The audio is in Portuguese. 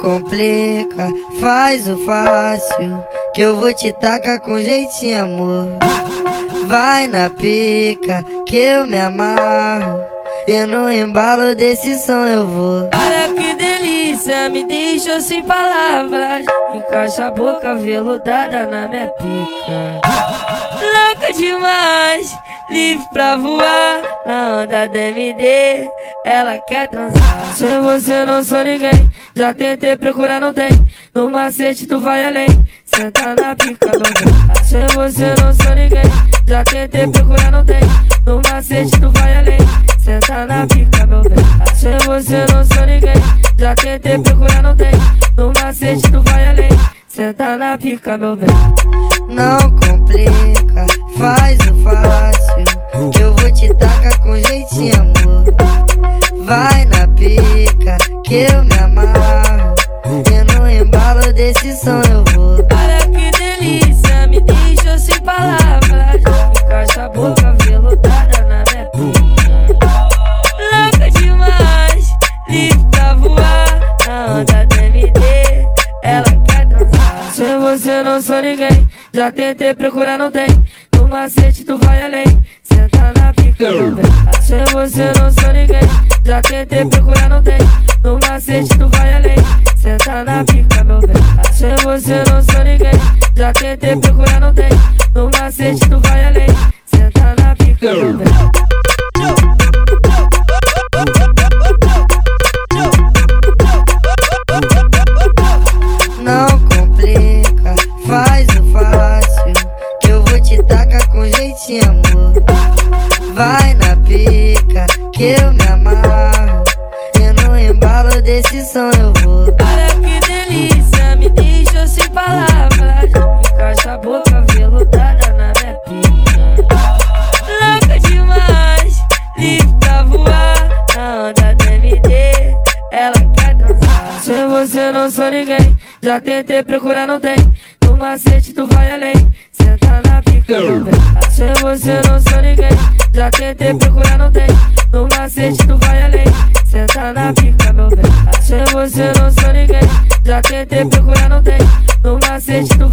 complica, faz o fácil, que eu vou te tacar com jeitinho, amor. Vai na pica, que eu me amarro, e no embalo desse som eu vou. Olha que delícia, me deixa sem palavras, encaixa a boca veludada na minha pica. Louca demais, livre pra voar, na onda DMD, ela quer transar. Sem você não sou ninguém. Já tentei procurar, não tem. No macete tu vai além. Senta na pica, não vem. Sem você não sou ninguém. Já tentei procurar, não tem. No macete tu vai além. Senta na pica, meu bem. Sem você não sou ninguém. Já tentei procurar, não tem. No macete tu vai além. Senta na pica, meu bem. Não complica, faz o que eu me amarro. E no embalo desse som eu vou. Olha que delícia, me deixa sem palavras. Encaixa a boca veludada na minha pica. Louca demais, livre voar. Na onda DMD, ela quer dançar. Sem você não sou ninguém. Já tentei procurar, não tem. No macete tu vai além. Senta na pica. Sem você não sou ninguém. Já tentei procurar, não tem. No macete tu vai além. Senta na pica, meu bem. Sem você não sou ninguém. Já tentei procurar, não tem. No macete tu vai além. Senta na pica, meu bem. Não complica, faz o fácil. Que eu vou te tacar com jeitinho, amor. Vai na pica, que eu me amarro. E no embalo desse som eu vou. Olha que delícia, me deixa sem palavras. Encaixa a boca veludada na minha pica. Louca demais, pra voar. Na onda DMD, ela quer dançar. Sem você não sou ninguém. Já tentei procurar, não tem. No macete tu vai além. Senta na pica, bem. Sem você não sou ninguém. Já tentei procurar, não tem. Já tentei procurar, não tem. No macete do